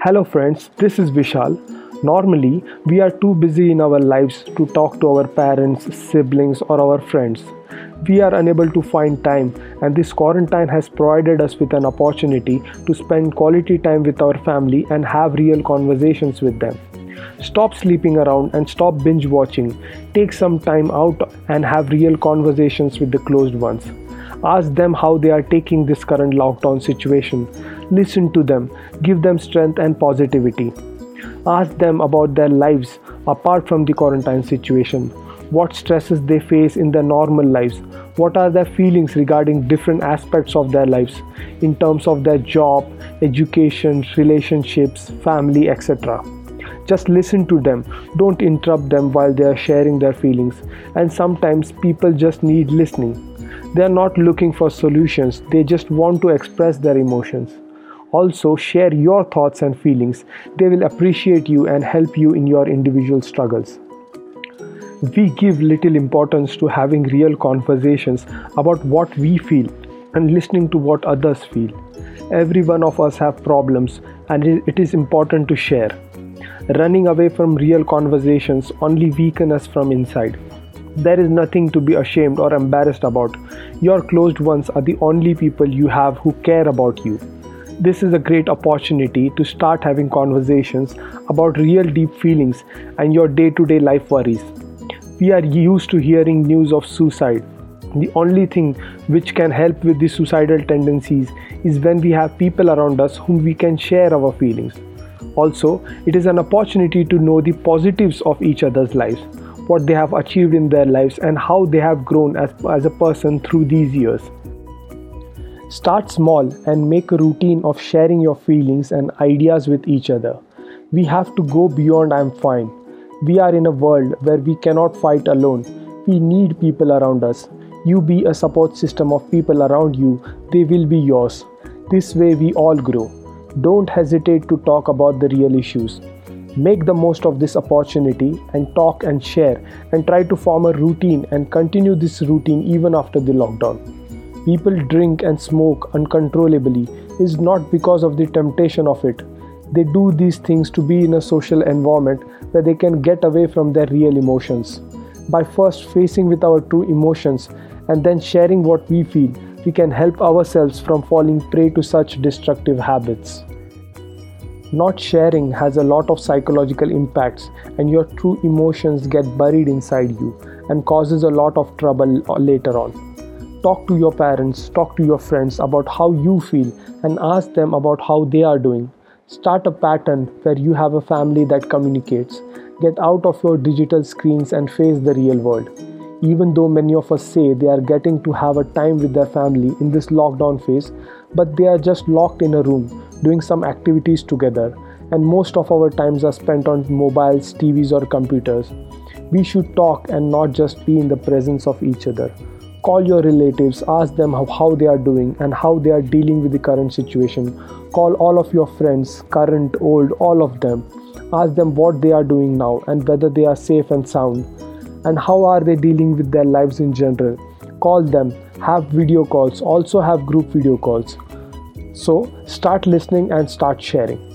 Hello, friends, this is Vishal. Normally, we are too busy in our lives to talk to our parents, siblings, or our friends. We are unable to find time, and this quarantine has provided us with an opportunity to spend quality time with our family and have real conversations with them. Stop sleeping around and stop binge watching. Take some time out and have real conversations with the closed ones. Ask them how they are taking this current lockdown situation. Listen to them, give them strength and positivity. Ask them about their lives apart from the quarantine situation. What stresses they face in their normal lives? What are their feelings regarding different aspects of their lives in terms of their job, education, relationships, family, etc. Just listen to them. Don't interrupt them while they are sharing their feelings. And sometimes people just need listening. They are not looking for solutions, they just want to express their emotions. Also, share your thoughts and feelings. They will appreciate you and help you in your individual struggles. We give little importance to having real conversations about what we feel and listening to what others feel. Every one of us have problems and it is important to share. Running away from real conversations only weaken us from inside. There is nothing to be ashamed or embarrassed about. Your closed ones are the only people you have who care about you. This is a great opportunity to start having conversations about real deep feelings and your day to day life worries. We are used to hearing news of suicide. The only thing which can help with the suicidal tendencies is when we have people around us whom we can share our feelings. Also, it is an opportunity to know the positives of each other's lives what they have achieved in their lives and how they have grown as, as a person through these years. Start small and make a routine of sharing your feelings and ideas with each other. We have to go beyond I'm fine. We are in a world where we cannot fight alone. We need people around us. You be a support system of people around you, they will be yours. This way, we all grow. Don't hesitate to talk about the real issues. Make the most of this opportunity and talk and share and try to form a routine and continue this routine even after the lockdown. People drink and smoke uncontrollably is not because of the temptation of it. They do these things to be in a social environment where they can get away from their real emotions. By first facing with our true emotions and then sharing what we feel, we can help ourselves from falling prey to such destructive habits. Not sharing has a lot of psychological impacts, and your true emotions get buried inside you and causes a lot of trouble uh, later on. Talk to your parents, talk to your friends about how you feel, and ask them about how they are doing. Start a pattern where you have a family that communicates. Get out of your digital screens and face the real world. Even though many of us say they are getting to have a time with their family in this lockdown phase, but they are just locked in a room doing some activities together, and most of our times are spent on mobiles, TVs, or computers. We should talk and not just be in the presence of each other. Call your relatives, ask them how, they are doing and how they are dealing with the current situation. Call all of your friends, current, old, all of them. Ask them what they are doing now and whether they are safe and sound and how are they dealing with their lives in general. Call them, have video calls, also have group video calls. So start listening and start sharing.